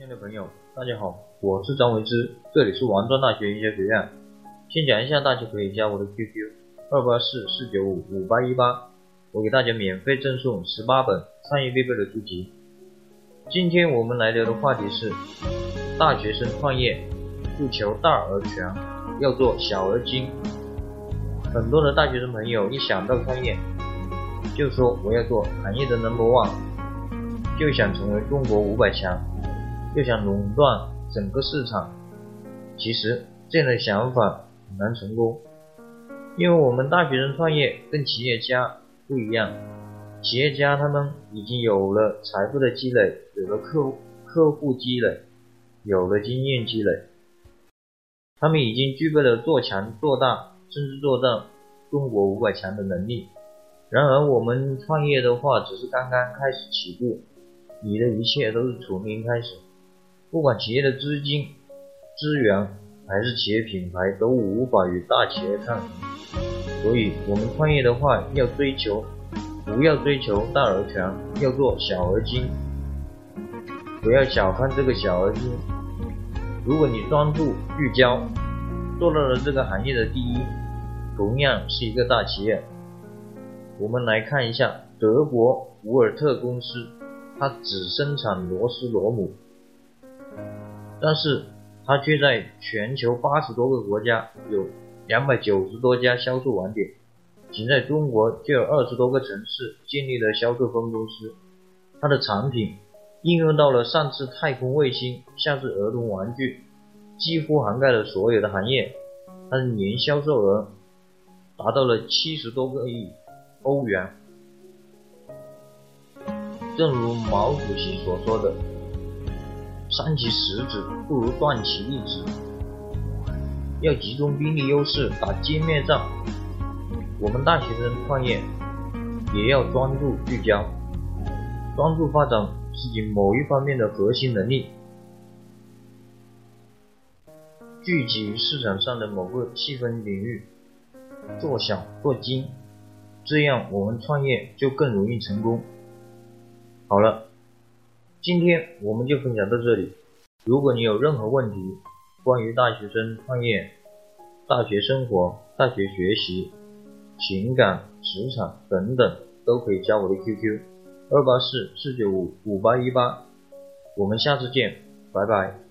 亲爱的朋友，大家好，我是张维之，这里是王庄大学营销学院。先讲一下，大家可以加我的 QQ 二八四四九五五八一八，我给大家免费赠送十八本创业必备的书籍。今天我们来聊的话题是，大学生创业不求大而全，要做小而精。很多的大学生朋友一想到创业，就说我要做行业的 number one，就想成为中国五百强。又想垄断整个市场，其实这样的想法很难成功，因为我们大学生创业跟企业家不一样，企业家他们已经有了财富的积累，有了客客户积累，有了经验积累，他们已经具备了做强做大，甚至做到中国五百强的能力。然而我们创业的话，只是刚刚开始起步，你的一切都是从零开始。不管企业的资金、资源还是企业品牌，都无法与大企业抗衡。所以，我们创业的话，要追求，不要追求大而全，要做小而精。不要小看这个小而精。如果你专注聚焦，做到了这个行业的第一，同样是一个大企业。我们来看一下德国伍尔特公司，它只生产螺丝螺母。但是它却在全球八十多个国家有两百九十多家销售网点，仅在中国就有二十多个城市建立了销售分公司。它的产品应用到了上至太空卫星，下至儿童玩具，几乎涵盖了所有的行业。它的年销售额达到了七十多个亿欧元。正如毛主席所说的。伤其十指不如断其一指，要集中兵力优势打歼灭战。我们大学生创业也要专注聚焦，专注发展自己某一方面的核心能力，聚集市场上的某个细分领域，做小做精，这样我们创业就更容易成功。好了。今天我们就分享到这里。如果你有任何问题，关于大学生创业、大学生活、大学学习、情感、职场等等，都可以加我的 QQ：二八四四九五五八一八。我们下次见，拜拜。